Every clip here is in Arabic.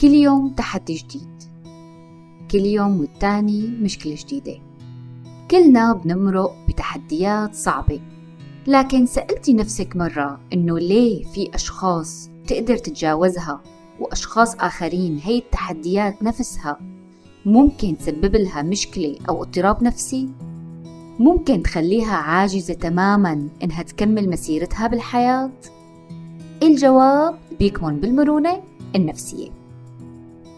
كل يوم تحدي جديد كل يوم والتاني مشكلة جديدة كلنا بنمرق بتحديات صعبة لكن سألتي نفسك مرة إنه ليه في أشخاص تقدر تتجاوزها وأشخاص آخرين هي التحديات نفسها ممكن تسبب لها مشكلة أو اضطراب نفسي؟ ممكن تخليها عاجزة تماما إنها تكمل مسيرتها بالحياة؟ الجواب بيكمن بالمرونة النفسية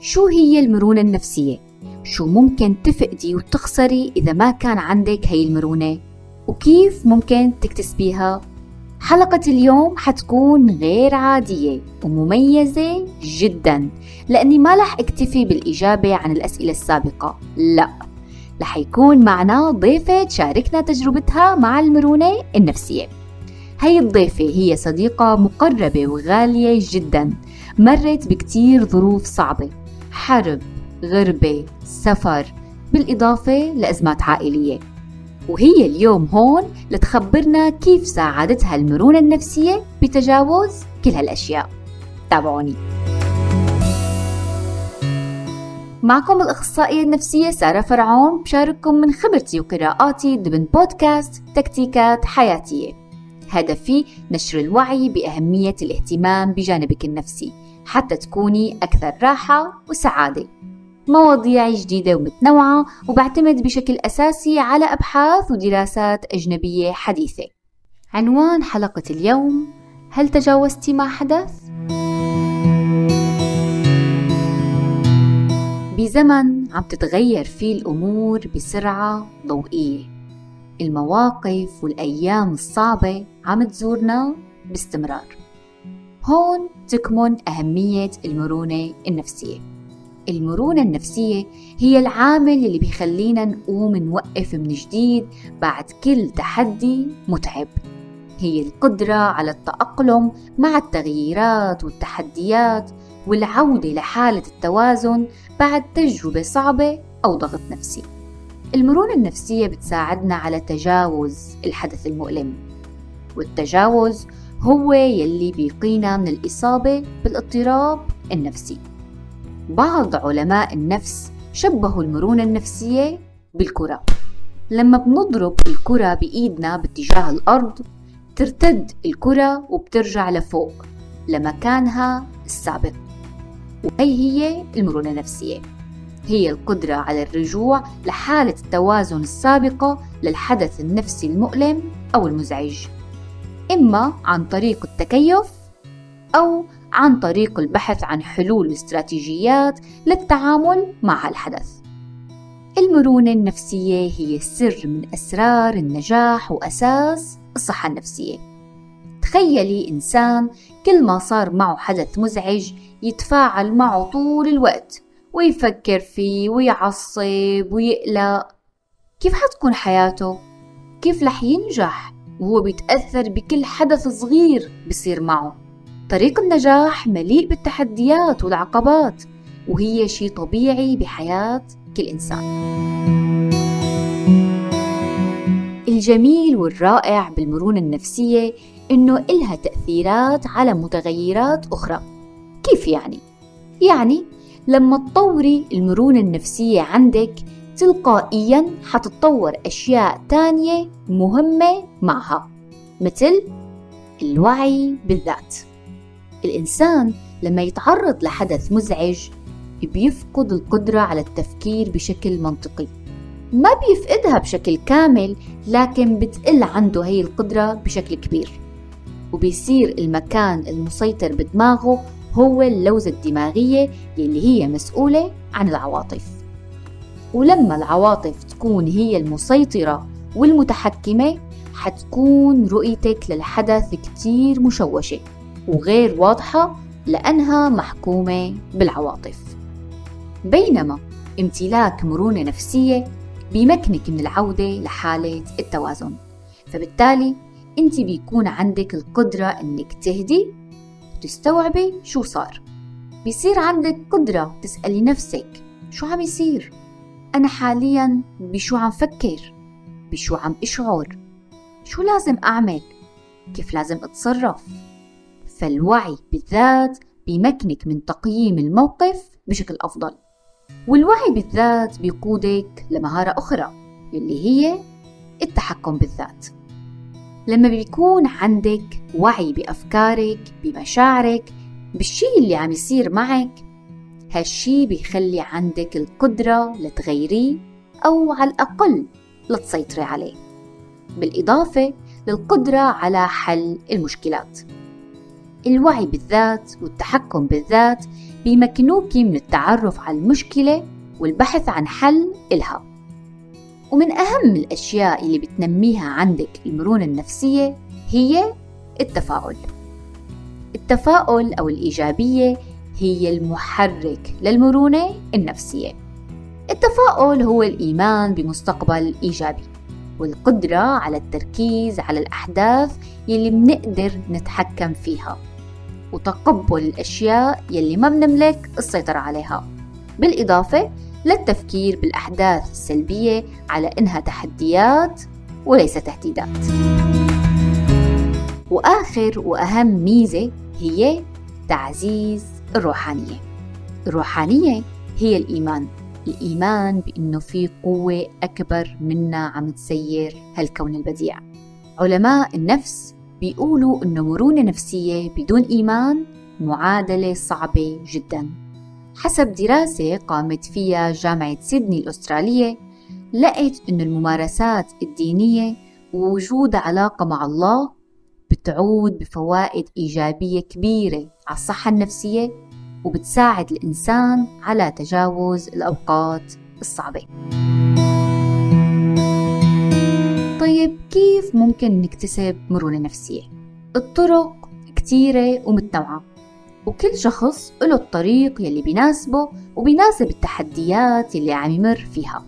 شو هي المرونة النفسية؟ شو ممكن تفقدي وتخسري إذا ما كان عندك هي المرونة؟ وكيف ممكن تكتسبيها؟ حلقة اليوم حتكون غير عادية ومميزة جدا لأني ما رح أكتفي بالإجابة عن الأسئلة السابقة لا رح يكون معنا ضيفة تشاركنا تجربتها مع المرونة النفسية هي الضيفة هي صديقة مقربة وغالية جدا مرت بكتير ظروف صعبة حرب غربة سفر بالإضافة لأزمات عائلية. وهي اليوم هون لتخبرنا كيف ساعدتها المرونة النفسية بتجاوز كل هالأشياء. تابعوني. معكم الأخصائية النفسية سارة فرعون بشارككم من خبرتي وقراءاتي ضمن بودكاست تكتيكات حياتية. هدفي نشر الوعي بأهمية الاهتمام بجانبك النفسي. حتى تكوني أكثر راحة وسعادة. مواضيع جديدة ومتنوعة وبعتمد بشكل أساسي على أبحاث ودراسات أجنبية حديثة. عنوان حلقة اليوم هل تجاوزتي ما حدث؟ بزمن عم تتغير فيه الأمور بسرعة ضوئية. المواقف والأيام الصعبة عم تزورنا باستمرار. هون تكمن أهمية المرونة النفسية. المرونة النفسية هي العامل اللي بيخلينا نقوم نوقف من جديد بعد كل تحدي متعب. هي القدرة على التأقلم مع التغييرات والتحديات والعودة لحالة التوازن بعد تجربة صعبة أو ضغط نفسي. المرونة النفسية بتساعدنا على تجاوز الحدث المؤلم. والتجاوز هو يلي بيقينا من الإصابة بالاضطراب النفسي. بعض علماء النفس شبهوا المرونة النفسية بالكرة. لما بنضرب الكرة بإيدنا باتجاه الأرض ترتد الكرة وبترجع لفوق لمكانها السابق. وهي هي المرونة النفسية. هي القدرة على الرجوع لحالة التوازن السابقة للحدث النفسي المؤلم أو المزعج. إما عن طريق التكيف أو عن طريق البحث عن حلول استراتيجيات للتعامل مع الحدث. المرونة النفسية هي سر من أسرار النجاح وأساس الصحة النفسية. تخيلي إنسان كل ما صار معه حدث مزعج يتفاعل معه طول الوقت ويفكر فيه ويعصب ويقلق. كيف حتكون حياته؟ كيف رح ينجح؟ وهو بيتأثر بكل حدث صغير بصير معه. طريق النجاح مليء بالتحديات والعقبات وهي شيء طبيعي بحياة كل إنسان. الجميل والرائع بالمرونة النفسية إنه إلها تأثيرات على متغيرات أخرى. كيف يعني؟ يعني لما تطوري المرونة النفسية عندك تلقائيا حتتطور أشياء تانية مهمة معها مثل الوعي بالذات. الإنسان لما يتعرض لحدث مزعج بيفقد القدرة على التفكير بشكل منطقي. ما بيفقدها بشكل كامل لكن بتقل عنده هي القدرة بشكل كبير. وبيصير المكان المسيطر بدماغه هو اللوزة الدماغية يلي هي مسؤولة عن العواطف. ولما العواطف تكون هي المسيطرة والمتحكمة حتكون رؤيتك للحدث كتير مشوشة وغير واضحة لأنها محكومة بالعواطف. بينما امتلاك مرونة نفسية بيمكنك من العودة لحالة التوازن. فبالتالي أنت بيكون عندك القدرة إنك تهدي وتستوعبي شو صار. بيصير عندك قدرة تسألي نفسك شو عم يصير؟ أنا حاليا بشو عم فكر بشو عم أشعر شو لازم أعمل كيف لازم أتصرف؟ فالوعي بالذات بيمكنك من تقييم الموقف بشكل أفضل والوعي بالذات بيقودك لمهارة أخرى اللي هي التحكم بالذات. لما بيكون عندك وعي بأفكارك بمشاعرك بالشي اللي عم يصير معك هالشي بيخلي عندك القدرة لتغيريه؟ أو على الأقل لتسيطري عليه. بالإضافة للقدرة على حل المشكلات. الوعي بالذات والتحكم بالذات بيمكنوك من التعرف على المشكلة والبحث عن حل إلها. ومن أهم الأشياء اللي بتنميها عندك المرونة النفسية هي التفاؤل. التفاؤل أو الإيجابية هي المحرك للمرونة النفسية. التفاؤل هو الإيمان بمستقبل إيجابي والقدرة على التركيز على الأحداث يلي منقدر نتحكم فيها وتقبل الأشياء يلي ما بنملك السيطرة عليها. بالإضافة للتفكير بالأحداث السلبية على إنها تحديات وليس تهديدات. وآخر وأهم ميزة هي تعزيز الروحانية. الروحانية هي الإيمان. الإيمان بأنه في قوة أكبر منا عم تسير هالكون البديع. علماء النفس بيقولوا أنه مرونة نفسية بدون إيمان معادلة صعبة جدا. حسب دراسة قامت فيها جامعة سيدني الأسترالية لقت أن الممارسات الدينية ووجود علاقة مع الله بتعود بفوائد إيجابية كبيرة على الصحة النفسية وبتساعد الإنسان على تجاوز الأوقات الصعبة طيب كيف ممكن نكتسب مرونة نفسية؟ الطرق كتيرة ومتنوعة وكل شخص له الطريق يلي بيناسبه وبيناسب التحديات يلي عم يمر فيها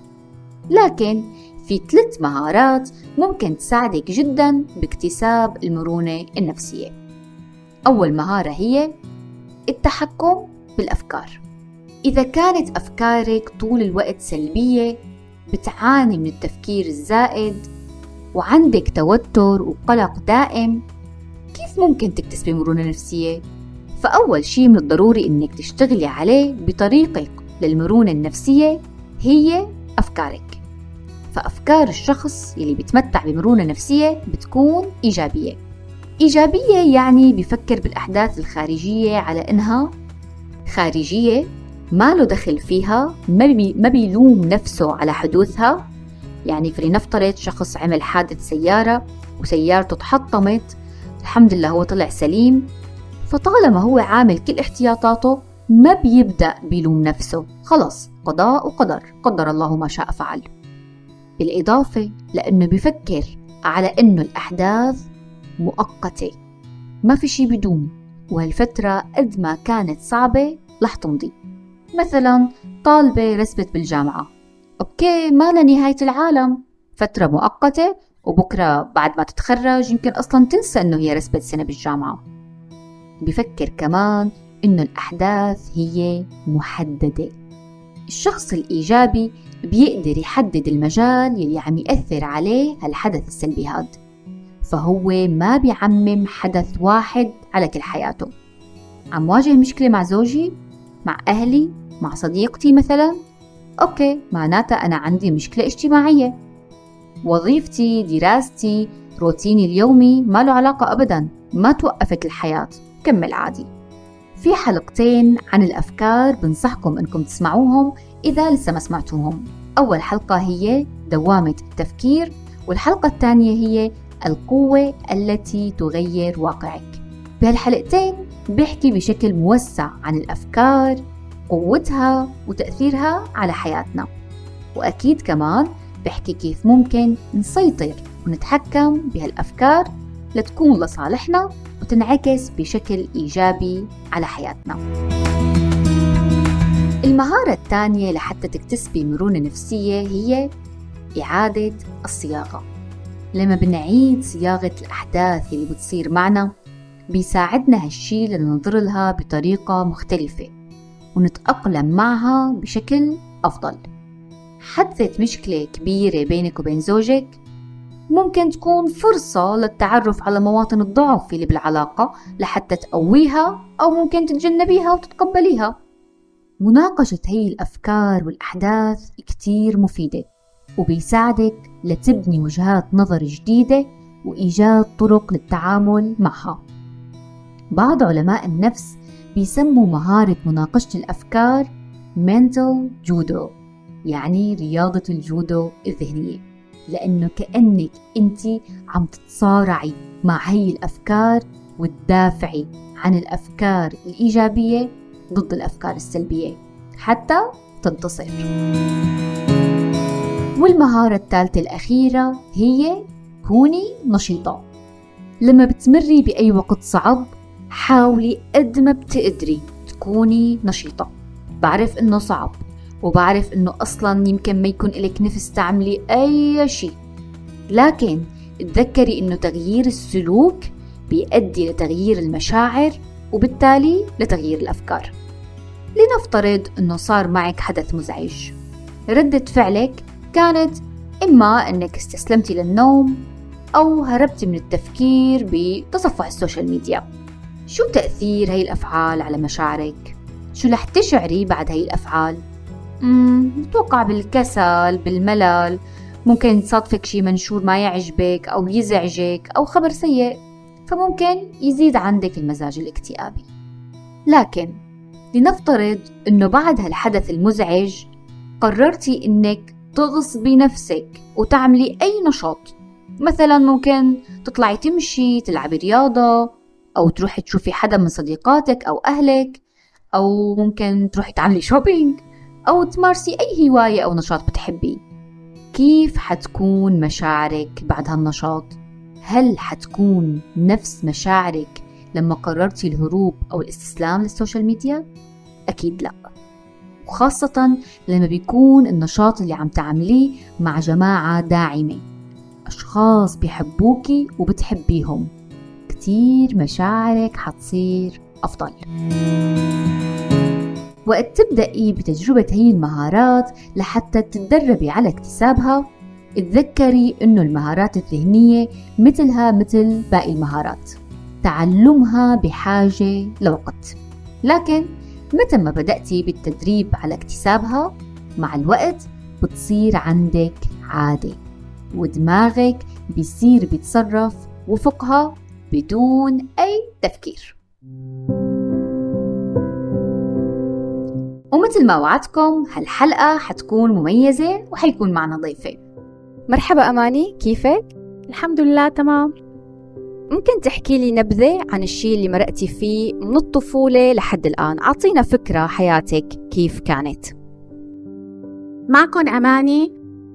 لكن في ثلاث مهارات ممكن تساعدك جدا باكتساب المرونة النفسية. أول مهارة هي التحكم بالأفكار. إذا كانت أفكارك طول الوقت سلبية بتعاني من التفكير الزائد وعندك توتر وقلق دائم كيف ممكن تكتسبي مرونة نفسية؟ فأول شيء من الضروري إنك تشتغلي عليه بطريقك للمرونة النفسية هي أفكارك. فأفكار الشخص اللي بيتمتع بمرونة نفسية بتكون إيجابية. إيجابية يعني بفكر بالأحداث الخارجية على إنها خارجية ما له دخل فيها ما, بي ما بيلوم نفسه على حدوثها. يعني فلنفترض شخص عمل حادث سيارة وسيارته تحطمت الحمد لله هو طلع سليم. فطالما هو عامل كل احتياطاته ما بيبدأ بيلوم نفسه. خلص قضاء وقدر. قدر الله ما شاء فعل. بالإضافة لأنه بفكر على أنه الأحداث مؤقتة. ما في شي بدوم وهالفترة قد ما كانت صعبة رح تمضي. مثلا طالبة رسبت بالجامعة. أوكي ما لنهاية العالم. فترة مؤقتة وبكرة بعد ما تتخرج يمكن أصلا تنسى أنه هي رسبت سنة بالجامعة. بفكر كمان إنه الأحداث هي محددة. الشخص الإيجابي بيقدر يحدد المجال يلي عم يأثر عليه هالحدث السلبي هاد فهو ما بيعمم حدث واحد على كل حياته. عم واجه مشكلة مع زوجي مع أهلي مع صديقتي مثلا؟ okay معناتها أنا عندي مشكلة اجتماعية. وظيفتي دراستي روتيني اليومي ما له علاقة أبدا ما توقفت الحياة. كمل عادي. في حلقتين عن الأفكار بنصحكم أنكم تسمعوهم إذا لسه ما سمعتوهم. أول حلقة هي دوامة التفكير والحلقة الثانية هي القوة التي تغير واقعك. بهالحلقتين بحكي بشكل موسع عن الأفكار قوتها وتأثيرها على حياتنا. وأكيد كمان بحكي كيف ممكن نسيطر ونتحكم بهالأفكار لتكون لصالحنا وتنعكس بشكل إيجابي على حياتنا. المهارة الثانية لحتى تكتسبي مرونة نفسية هي إعادة الصياغة. لما بنعيد صياغة الأحداث اللي بتصير معنا بيساعدنا هالشي لننظر لها بطريقة مختلفة ونتأقلم معها بشكل أفضل. حدثت مشكلة كبيرة بينك وبين زوجك ممكن تكون فرصة للتعرف على مواطن الضعف اللي بالعلاقة لحتى تقويها أو ممكن تتجنبيها وتتقبليها. مناقشة هي الأفكار والأحداث كتير مفيدة وبيساعدك لتبني وجهات نظر جديدة وإيجاد طرق للتعامل معها. بعض علماء النفس بيسموا مهارة مناقشة الأفكار mental judo يعني رياضة الجودو الذهنية. لأنه كأنك أنت عم تتصارعي مع هي الأفكار وتدافعي عن الأفكار الإيجابية ضد الأفكار السلبية. حتى تنتصر. والمهارة الثالثة الأخيرة هي كوني نشيطة. لما بتمري بأي وقت صعب حاولي قد ما بتقدري تكوني نشيطة. بعرف إنه صعب. وبعرف إنه أصلا يمكن ما يكون إلك نفس تعملي أي شيء لكن تذكري إنه تغيير السلوك بيؤدي لتغيير المشاعر وبالتالي لتغيير الأفكار لنفترض أنه صار معك حدث مزعج ردة فعلك كانت إما أنك استسلمتي للنوم أو هربتي من التفكير بتصفح ال social media شو تأثير هاي الأفعال على مشاعرك؟ شو رح تشعري بعد هاي الأفعال؟ بتوقع بالكسل بالملل. ممكن تصادفك شي منشور ما يعجبك أو يزعجك أو خبر سيء فممكن يزيد عندك المزاج الاكتئابي. لكن لنفترض أنه بعد هالحدث المزعج قررتي أنك تغصبي نفسك وتعملي أي نشاط. مثلا ممكن تطلعي تمشي تلعبي رياضة أو تروحي تشوفي حدا من صديقاتك أو أهلك أو ممكن تروحي تعملي shopping أو تمارسي أي هواية أو نشاط بتحبيه كيف حتكون مشاعرك بعد هالنشاط؟ هل حتكون نفس مشاعرك لما قررتي الهروب أو الاستسلام لل social media؟ أكيد لأ. وخاصة لما بيكون النشاط اللي عم تعمليه مع جماعة داعمة. أشخاص بيحبوكي وبتحبيهم. كتير مشاعرك حتصير أفضل. وقت تبدأي بتجربة هي المهارات لحتى تتدربي على اكتسابها. تذكري إنه المهارات الذهنية مثلها مثل باقي المهارات. تعلمها بحاجة لوقت. لكن متى ما بدأتي بالتدريب على اكتسابها مع الوقت بتصير عندك عادة. ودماغك بيصير بيتصرف وفقها بدون أي تفكير. ومثل ما وعدتكم هالحلقة حتكون مميزة وحيكون معنا ضيفة. مرحبا أماني كيفك؟ الحمد لله تمام. ممكن تحكي لي نبذة عن الشيء اللي مرقتي فيه من الطفولة لحد الآن؟ أعطينا فكرة حياتك كيف كانت. معكم أماني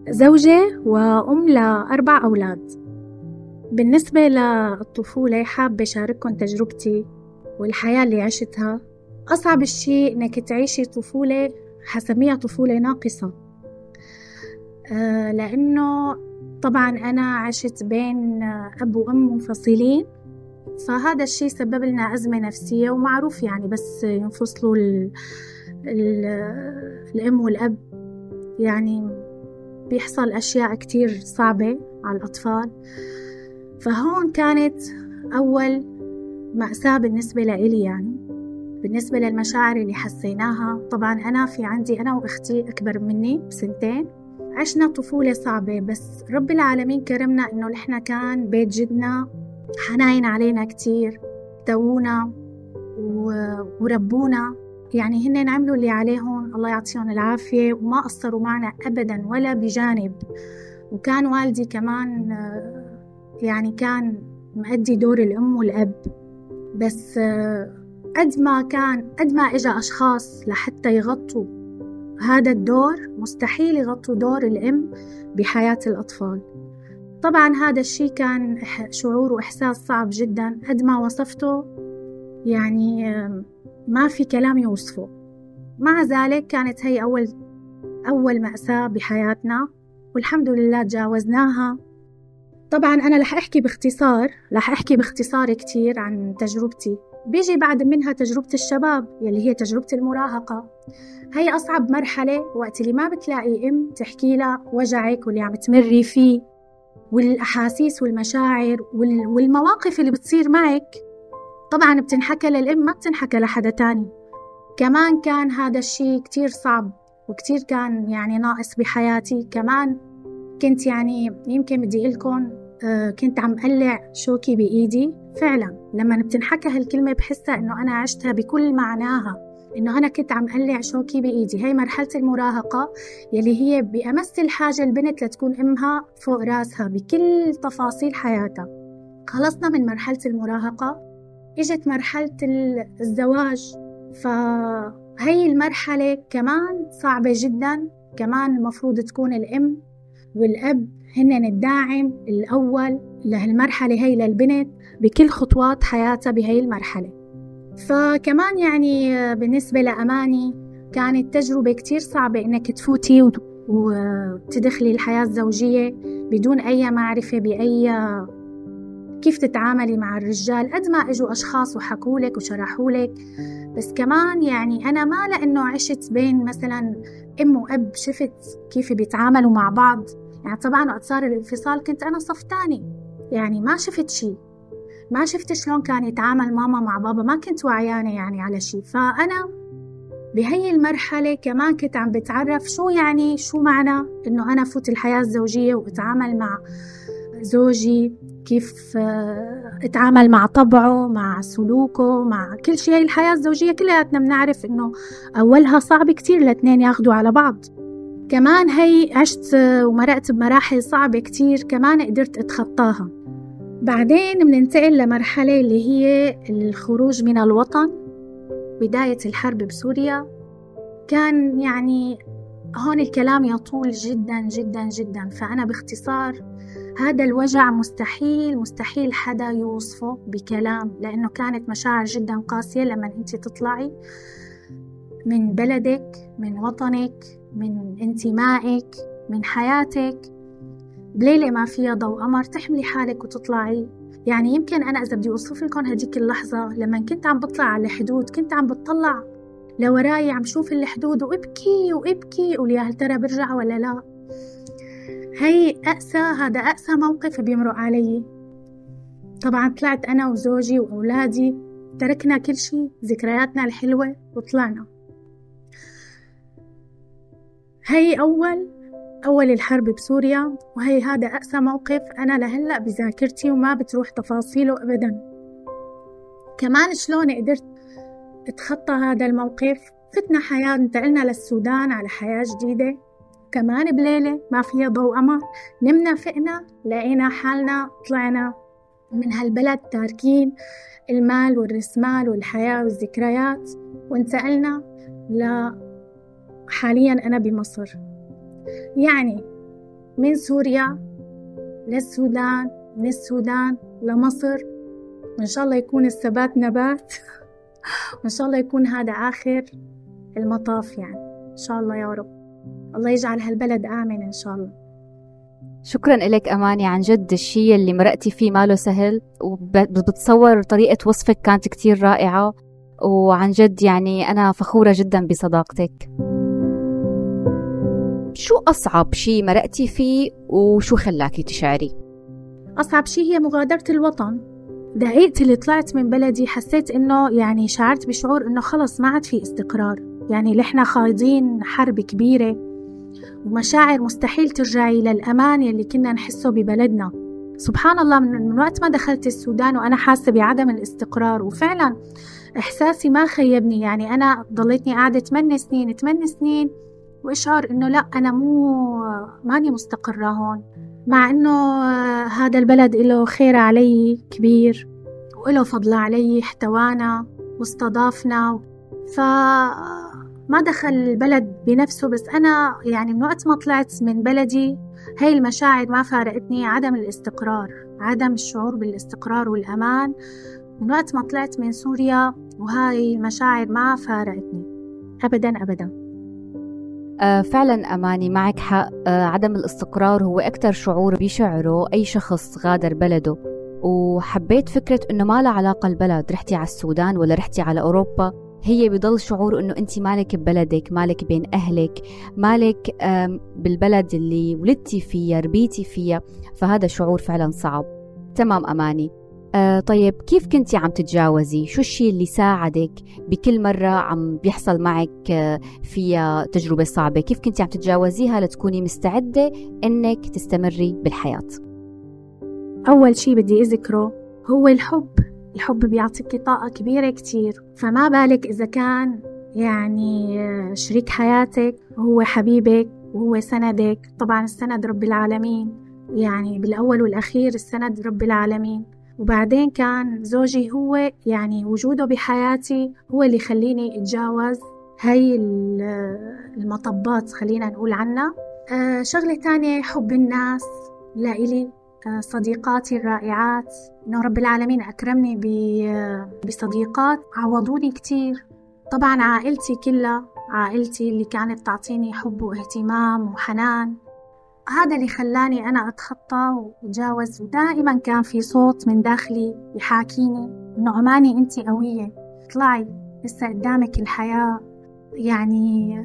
زوجة وأم لأربع أولاد. بالنسبة للطفولة حابة شارككم تجربتي والحياة اللي عشتها. أصعب الشيء إنك تعيشي طفولة حسميها طفولة ناقصة. أه لأنه طبعا أنا عشت بين أب وأم منفصلين فهذا الشيء سبب لنا أزمة نفسية ومعروف يعني بس ينفصلوا ال ال الأم والأب. يعني بيحصل أشياء كتير صعبة على الأطفال. فهون كانت أول مأساة بالنسبة لإلي يعني. بالنسبة للمشاعر اللي حسيناها طبعا أنا في عندي أنا وأختي أكبر مني بسنتين. عشنا طفولة صعبة بس رب العالمين كرمنا إنه نحن كان بيت جدنا حناين علينا كتير توونا وربونا. يعني هن عملوا اللي عليهم الله يعطيهم العافية وما قصروا معنا أبدا ولا بجانب. وكان والدي كمان يعني كان مأدي دور الأم والأب. بس قد ما كان قد ما إجا أشخاص لحتى يغطوا هذا الدور مستحيل يغطوا دور الأم بحياة الأطفال. طبعا هذا الشيء كان شعور وإحساس صعب جدا. قد ما وصفته يعني ما في كلام يوصفه. مع ذلك كانت هي أول أول مأساة بحياتنا والحمد لله تجاوزناها. طبعا أنا رح أحكي باختصار رح أحكي باختصار كتير عن تجربتي. بيجي بعد منها تجربة الشباب يلي هي تجربة المراهقة. هي أصعب مرحلة وقت اللي ما بتلاقي أم تحكي لها وجعك واللي عم تمري فيه والأحاسيس والمشاعر والمواقف اللي بتصير معك. طبعا بتنحكى للأم ما بتنحكى لحدا تاني. كمان كان هذا الشيء كتير صعب وكتير كان يعني ناقص بحياتي. كمان كنت يعني يمكن بدي لكم آه، كنت عم قلع شوكي بإيدي. فعلا لما بتنحكى هالكلمة بحسها إنه أنا عشتها بكل معناها. إنه أنا كنت عم قلع شوكي بإيدي. هي مرحلة المراهقة يلي هي بأمس الحاجة البنت لتكون أمها فوق راسها بكل تفاصيل حياتها. خلصنا من مرحلة المراهقة إجت مرحلة الزواج. فهي المرحلة كمان صعبة جدا. كمان المفروض تكون الأم والأب هن الداعم الأول لهالمرحلة هي للبنت. بكل خطوات حياتها بهي المرحلة. فكمان يعني بالنسبة لأماني كانت تجربة كتير صعبة إنك تفوتي وتدخلي الحياة الزوجية بدون أي معرفة بأي كيف تتعاملي مع الرجال قد ما إجوا أشخاص وحكوا لك وشرحوا لك بس كمان يعني أنا ما لأنه عشت بين مثلا أم وأب شفت كيف بيتعاملوا مع بعض. يعني طبعا وقت صار الانفصال كنت أنا صف تاني. يعني ما شفت شيء. ما شفت شلون كان يتعامل ماما مع بابا ما كنت وعيانة يعني على شيء فأنا بهي المرحلة كمان كنت عم بتعرف شو يعني شو معنى إنه أنا فوت الحياة الزوجية وأتعامل مع زوجي كيف آه، أتعامل مع طبعه مع سلوكه مع كل شيء. الحياة الزوجية كلياتنا بنعرف إنه أولها صعب كتير الاثنين ياخدوا على بعض. كمان هي عشت ومرقت بمراحل صعبة كتير كمان قدرت أتخطاها. بعدين بننتقل لمرحلة اللي هي الخروج من الوطن بداية الحرب بسوريا. كان يعني هون الكلام يطول جدا جدا جدا. فأنا باختصار هذا الوجع مستحيل مستحيل حدا يوصفه بكلام لأنه كانت مشاعر جدا قاسية لما أنت تطلعي من بلدك من وطنك من انتمائك من حياتك. بليلة ما فيها ضوء قمر تحملي حالك وتطلعي. يعني يمكن أنا إذا بدي أوصف لكم هديك اللحظة لما كنت عم بطلع على الحدود كنت عم بتطلع لوراي عم شوف الحدود وإبكي وإبكي قول يا هل ترى برجع ولا لا. هي أقسى هذا أقسى موقف بيمرق علي. طبعا طلعت أنا وزوجي وأولادي تركنا كل شي ذكرياتنا الحلوة وطلعنا. هي أول أول الحرب بسوريا وهي هذا أقسى موقف أنا لهلأ بذاكرتي وما بتروح تفاصيله أبدا. كمان شلون قدرت أتخطى هذا الموقف؟ فتنا حياة انتقلنا للسودان على حياة جديدة. كمان بليلة ما فيها ضوء قمر نمنا فقنا لقينا حالنا طلعنا من هالبلد تاركين المال والرسمال والحياة والذكريات وانتقلنا ل حاليا أنا بمصر. يعني من سوريا للسودان من السودان لمصر. وإن شاء الله يكون الثبات نبات. وإن شاء الله يكون هذا آخر المطاف يعني. إن شاء الله يا رب. الله يجعل هالبلد آمن إن شاء الله. شكرا لك أماني عن جد الشيء اللي مرقتي فيه ماله سهل وبتصور طريقة وصفك كانت كتير رائعة وعن جد يعني أنا فخورة جدا بصداقتك. شو أصعب شيء مرقتي فيه وشو خلاكي تشعري؟ أصعب شيء هي مغادرة الوطن. دقيقة اللي طلعت من بلدي حسيت إنه يعني شعرت بشعور إنه خلص ما عاد في استقرار. يعني نحن خايضين حرب كبيرة ومشاعر مستحيل ترجعي للأمان يلي كنا نحسه ببلدنا. سبحان الله من وقت ما دخلت السودان وأنا حاسة بعدم الاستقرار وفعلا إحساسي ما خيبني. يعني أنا ضليتني قاعدة 8 سنين 8 سنين وإشعار إنه لا أنا مو ماني مستقرة هون. مع إنه هذا البلد له خير علي كبير وله فضل علي احتوانا واستضافنا ف ما دخل البلد بنفسه بس أنا يعني من وقت ما طلعت من بلدي هاي المشاعر ما فارقتني. عدم الاستقرار عدم الشعور بالاستقرار والأمان. من وقت ما طلعت من سوريا وهاي المشاعر ما فارقتني. أبدا أبدا. آه فعلا أماني معك حق. آه عدم الاستقرار هو أكثر شعور بيشعره أي شخص غادر بلده. وحبيت فكرة إنه ما لها علاقة البلد رحتي على السودان ولا رحتي على أوروبا. هي بضل شعور إنه انت مالك ببلدك مالك بين أهلك مالك بالبلد اللي ولدتي فيها ربيتي فيها. فهذا شعور فعلا صعب. تمام أماني. آه طيب كيف كنتي عم تتجاوزي؟ شو الشيء اللي ساعدك بكل مرة عم بيحصل معك آه فيها تجربة صعبة؟ كيف كنتي عم تتجاوزيها لتكوني مستعدة إنك تستمري بالحياة؟ أول شيء بدي أذكره هو الحب الحب بيعطيك طاقة كبيرة كتير فما بالك إذا كان يعني آه، شريك حياتك هو حبيبك وهو سندك طبعا السند رب العالمين يعني بالأول والأخير السند رب العالمين وبعدين كان زوجي هو يعني وجوده بحياتي هو اللي يخليني أتجاوز هاي المطبات خلينا نقول عنها. آه شغلة تانية حب الناس لإلي. آه صديقاتي الرائعات. إنه رب العالمين أكرمني بصديقات. عوضوني كتير. طبعا عائلتي كلها عائلتي اللي كانت تعطيني حب واهتمام وحنان. هذا اللي خلاني أنا أتخطى وأتجاوز. ودائما كان في صوت من داخلي يحاكيني إنه أماني أنت قوية اطلعي لسه قدامك الحياة يعني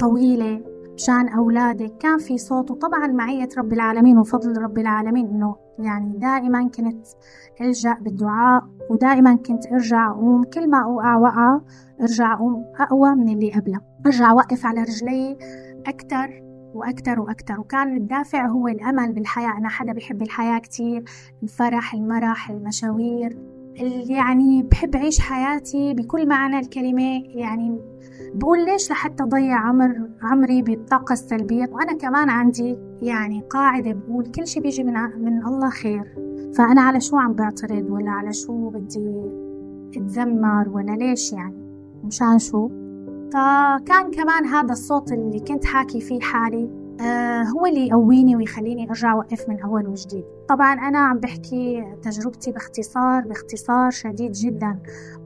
طويلة مشان أولادك. كان في صوت وطبعا معية رب العالمين وفضل رب العالمين إنه يعني دائما كنت ألجأ بالدعاء ودائما كنت أرجع أقوم. كل ما أوقع وقعة أرجع أقوم أقوى من اللي قبلها أرجع أوقف على رجلي أكتر. وأكتر وأكتر. وكان الدافع هو الأمل بالحياة. أنا حدا بحب الحياة كتير. الفرح المرح المشاوير. يعني بحب أعيش حياتي بكل معنى الكلمة. يعني بقول ليش لحتى ضيع عمر عمري بالطاقة السلبية؟ وأنا كمان عندي يعني قاعدة بقول كل شي بيجي من, من الله خير. فأنا على شو عم بعترض؟ ولا على شو بدي أتذمر؟ ولا ليش يعني؟ مشان شو؟ فكان كمان هذا الصوت اللي كنت حاكي فيه حالي آه هو اللي يقويني ويخليني أرجع أوقف من أول وجديد. طبعا أنا عم بحكي تجربتي باختصار باختصار شديد جدا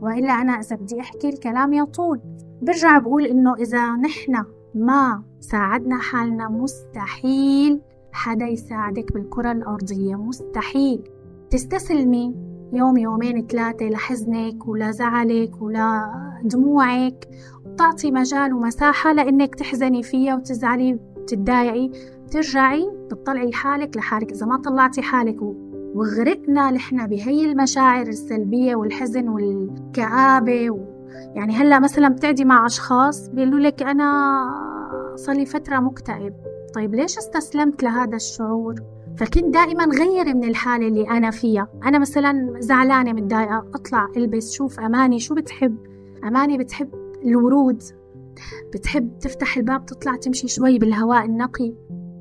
وإلا أنا إذا بدي أحكي الكلام يطول. برجع بقول إنه إذا نحن ما ساعدنا حالنا مستحيل حدا يساعدك بالكرة الأرضية مستحيل. تستسلمي يوم يومين ثلاثة لحزنك ولزعلك ولدموعك تعطي مجال ومساحة لأنك تحزني فيها وتزعلي وتتضايقي. ترجعي بتطلعي حالك لحالك. إذا ما طلعتي حالك وغرقنا نحن بهي المشاعر السلبية والحزن والكآبة و... يعني هلأ مثلا بتعدي مع أشخاص بيقولوا لك أنا صار لي فترة مكتئب. طيب ليش استسلمت لهذا الشعور؟ فكنت دائما غير من الحالة اللي أنا فيها. أنا مثلا زعلانة متضايقة. أطلع ألبس شوف أماني شو بتحب؟ أماني بتحب الورود. بتحب تفتح الباب تطلع تمشي شوي بالهواء النقي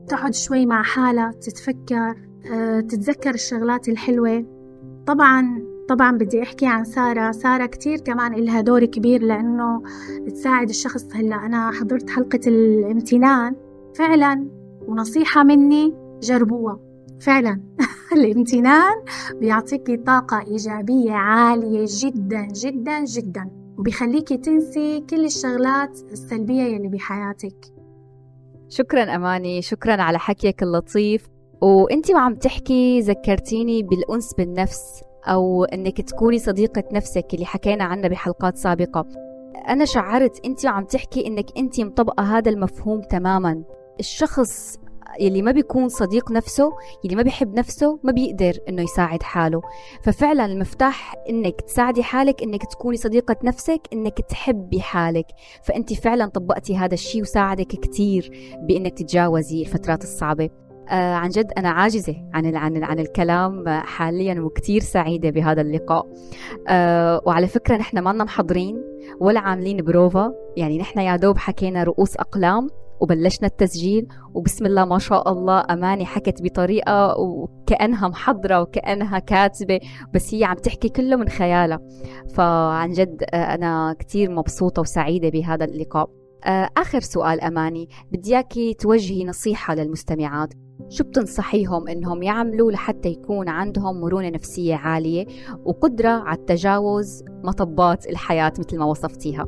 تقعد شوي مع حالها تتفكر أه، تتذكر الشغلات الحلوة. طبعا طبعا بدي أحكي عن سارة. سارة كتير كمان إلها دور كبير لأنه تساعد الشخص. هلأ أنا حضرت حلقة الامتنان. فعلا ونصيحة مني جربوها. فعلا. الامتنان بيعطيكي طاقة إيجابية عالية جدا جدا جدا. وبيخليكي تنسي كل الشغلات السلبية يلي بحياتك. شكرا أماني شكرا على حكيك اللطيف. وانت وعم تحكي ذكرتيني بالأنس بالنفس أو أنك تكوني صديقة نفسك اللي حكينا عنها بحلقات سابقة. أنا شعرت أنت وعم تحكي أنك أنت مطبقة هذا المفهوم تماما. الشخص يلي ما بيكون صديق نفسه يلي ما بيحب نفسه ما بيقدر إنه يساعد حاله. ففعلا المفتاح إنك تساعدي حالك إنك تكوني صديقة نفسك إنك تحبي حالك. فأنت فعلا طبقتي هذا الشيء وساعدك كثير بإنك تتجاوزي الفترات الصعبة. آه عن جد أنا عاجزة عن عن عن الكلام حاليا وكثير سعيدة بهذا اللقاء. آه وعلى فكرة نحن ما محضرين ولا عاملين بروفا. يعني نحن يا دوب حكينا رؤوس أقلام. وبلشنا التسجيل وبسم الله ما شاء الله أماني حكت بطريقة وكأنها محضرة وكأنها كاتبة بس هي عم تحكي كله من خيالها. فعن جد آه، أنا كتير مبسوطة وسعيدة بهذا اللقاء. آه، آخر سؤال أماني بدي إياكي توجهي نصيحة للمستمعات. شو بتنصحيهم إنهم يعملوا لحتى يكون عندهم مرونة نفسية عالية وقدرة على التجاوز مطبات الحياة مثل ما وصفتيها؟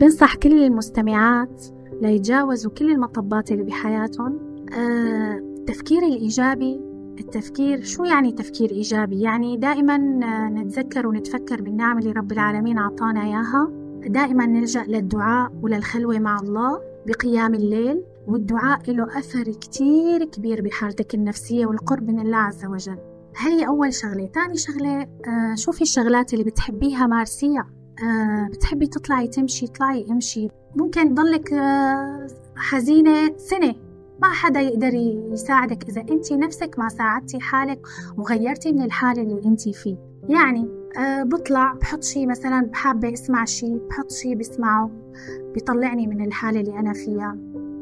بنصح كل المستمعات ليتجاوزوا كل المطبات اللي بحياتهم. آه، التفكير الإيجابي التفكير شو يعني تفكير إيجابي؟ يعني دائما آه، نتذكر ونتفكر بالنعم اللي رب العالمين أعطانا إياها. دائما نلجأ للدعاء وللخلوة مع الله بقيام الليل والدعاء له أثر كتير كبير بحالتك النفسية والقرب من الله عز وجل. هي أول شغلة. تاني شغلة آه شوفي الشغلات اللي بتحبيها مارسيها آه بتحبي تطلعي تمشي طلعي امشي. ممكن تضلك آه حزينة سنة. ما حدا يقدر يساعدك إذا أنت نفسك ما ساعدتي حالك وغيرتي من الحالة اللي أنت فيه. يعني أه بطلع بحط شي مثلا بحابة أسمع شي بحط شي بسمعه بيطلعني من الحالة اللي أنا فيها.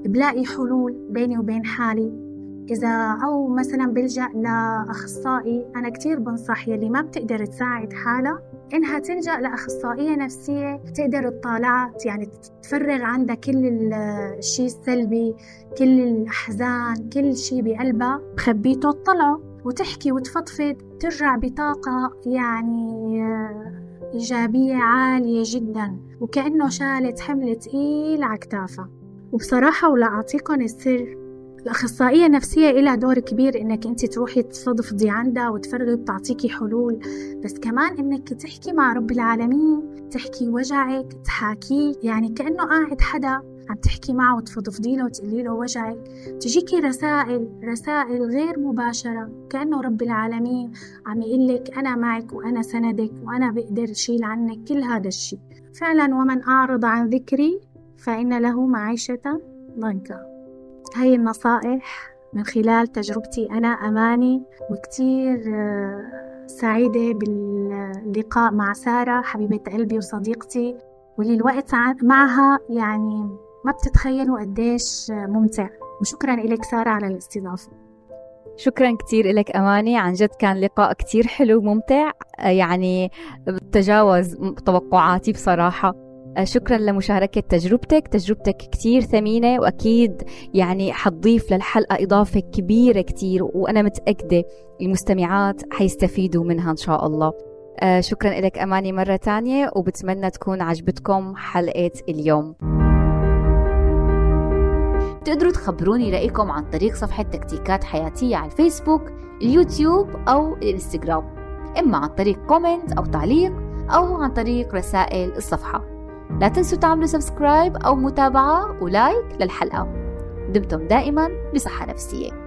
بلاقي حلول بيني وبين حالي. إذا أو مثلا بلجأ لأخصائي أنا كتير بنصح يلي ما بتقدر تساعد حالها إنها تلجأ لأخصائية نفسية تقدر تطالعها يعني تفرغ عندها كل الشيء السلبي كل الأحزان كل شيء بقلبها. بخبيته تطلعه وتحكي وتفضفض ترجع بطاقة يعني إيجابية عالية جدا وكأنه شالت حمل تقيل على كتافها. وبصراحة ولا أعطيكم السر. الأخصائية النفسية لها دور كبير إنك أنت تروحي تفضفضي عندها وتفرغي وتعطيكي حلول. بس كمان إنك تحكي مع رب العالمين تحكي وجعك تحاكيه. يعني كأنه قاعد حدا عم تحكي معه وتفضفضي له وتقولي له وجعك. تجيكي رسائل رسائل غير مباشرة. كأنه رب العالمين عم يقول لك أنا معك وأنا سندك وأنا بقدر شيل عنك كل هذا الشيء. فعلا ومن أعرض عن ذكري فإن له معيشة ضنكا. هاي النصائح من خلال تجربتي أنا أماني وكتير آه، سعيدة باللقاء مع سارة حبيبة قلبي وصديقتي. واللي الوقت معها يعني ما بتتخيلوا قديش ممتع. وشكرا لك سارة على الاستضافة. شكرا كثير لك أماني. عن جد كان لقاء كثير حلو وممتع. يعني تجاوز توقعاتي بصراحة. آه، شكرا لمشاركة تجربتك. تجربتك كتير ثمينة وأكيد يعني حتضيف للحلقة إضافة كبيرة كتير وأنا متأكدة المستمعات حيستفيدوا منها إن شاء الله. آه، شكرا لك أماني مرة تانية وبتمنى تكون عجبتكم حلقة اليوم. تقدروا تخبروني رأيكم عن طريق صفحة تكتيكات حياتية على الفيسبوك اليوتيوب أو الإنستغرام. إما عن طريق comment أو تعليق أو عن طريق رسائل الصفحة. لا تنسوا تعملوا subscribe أو متابعة و like للحلقة. دمتم دائما بصحة نفسية.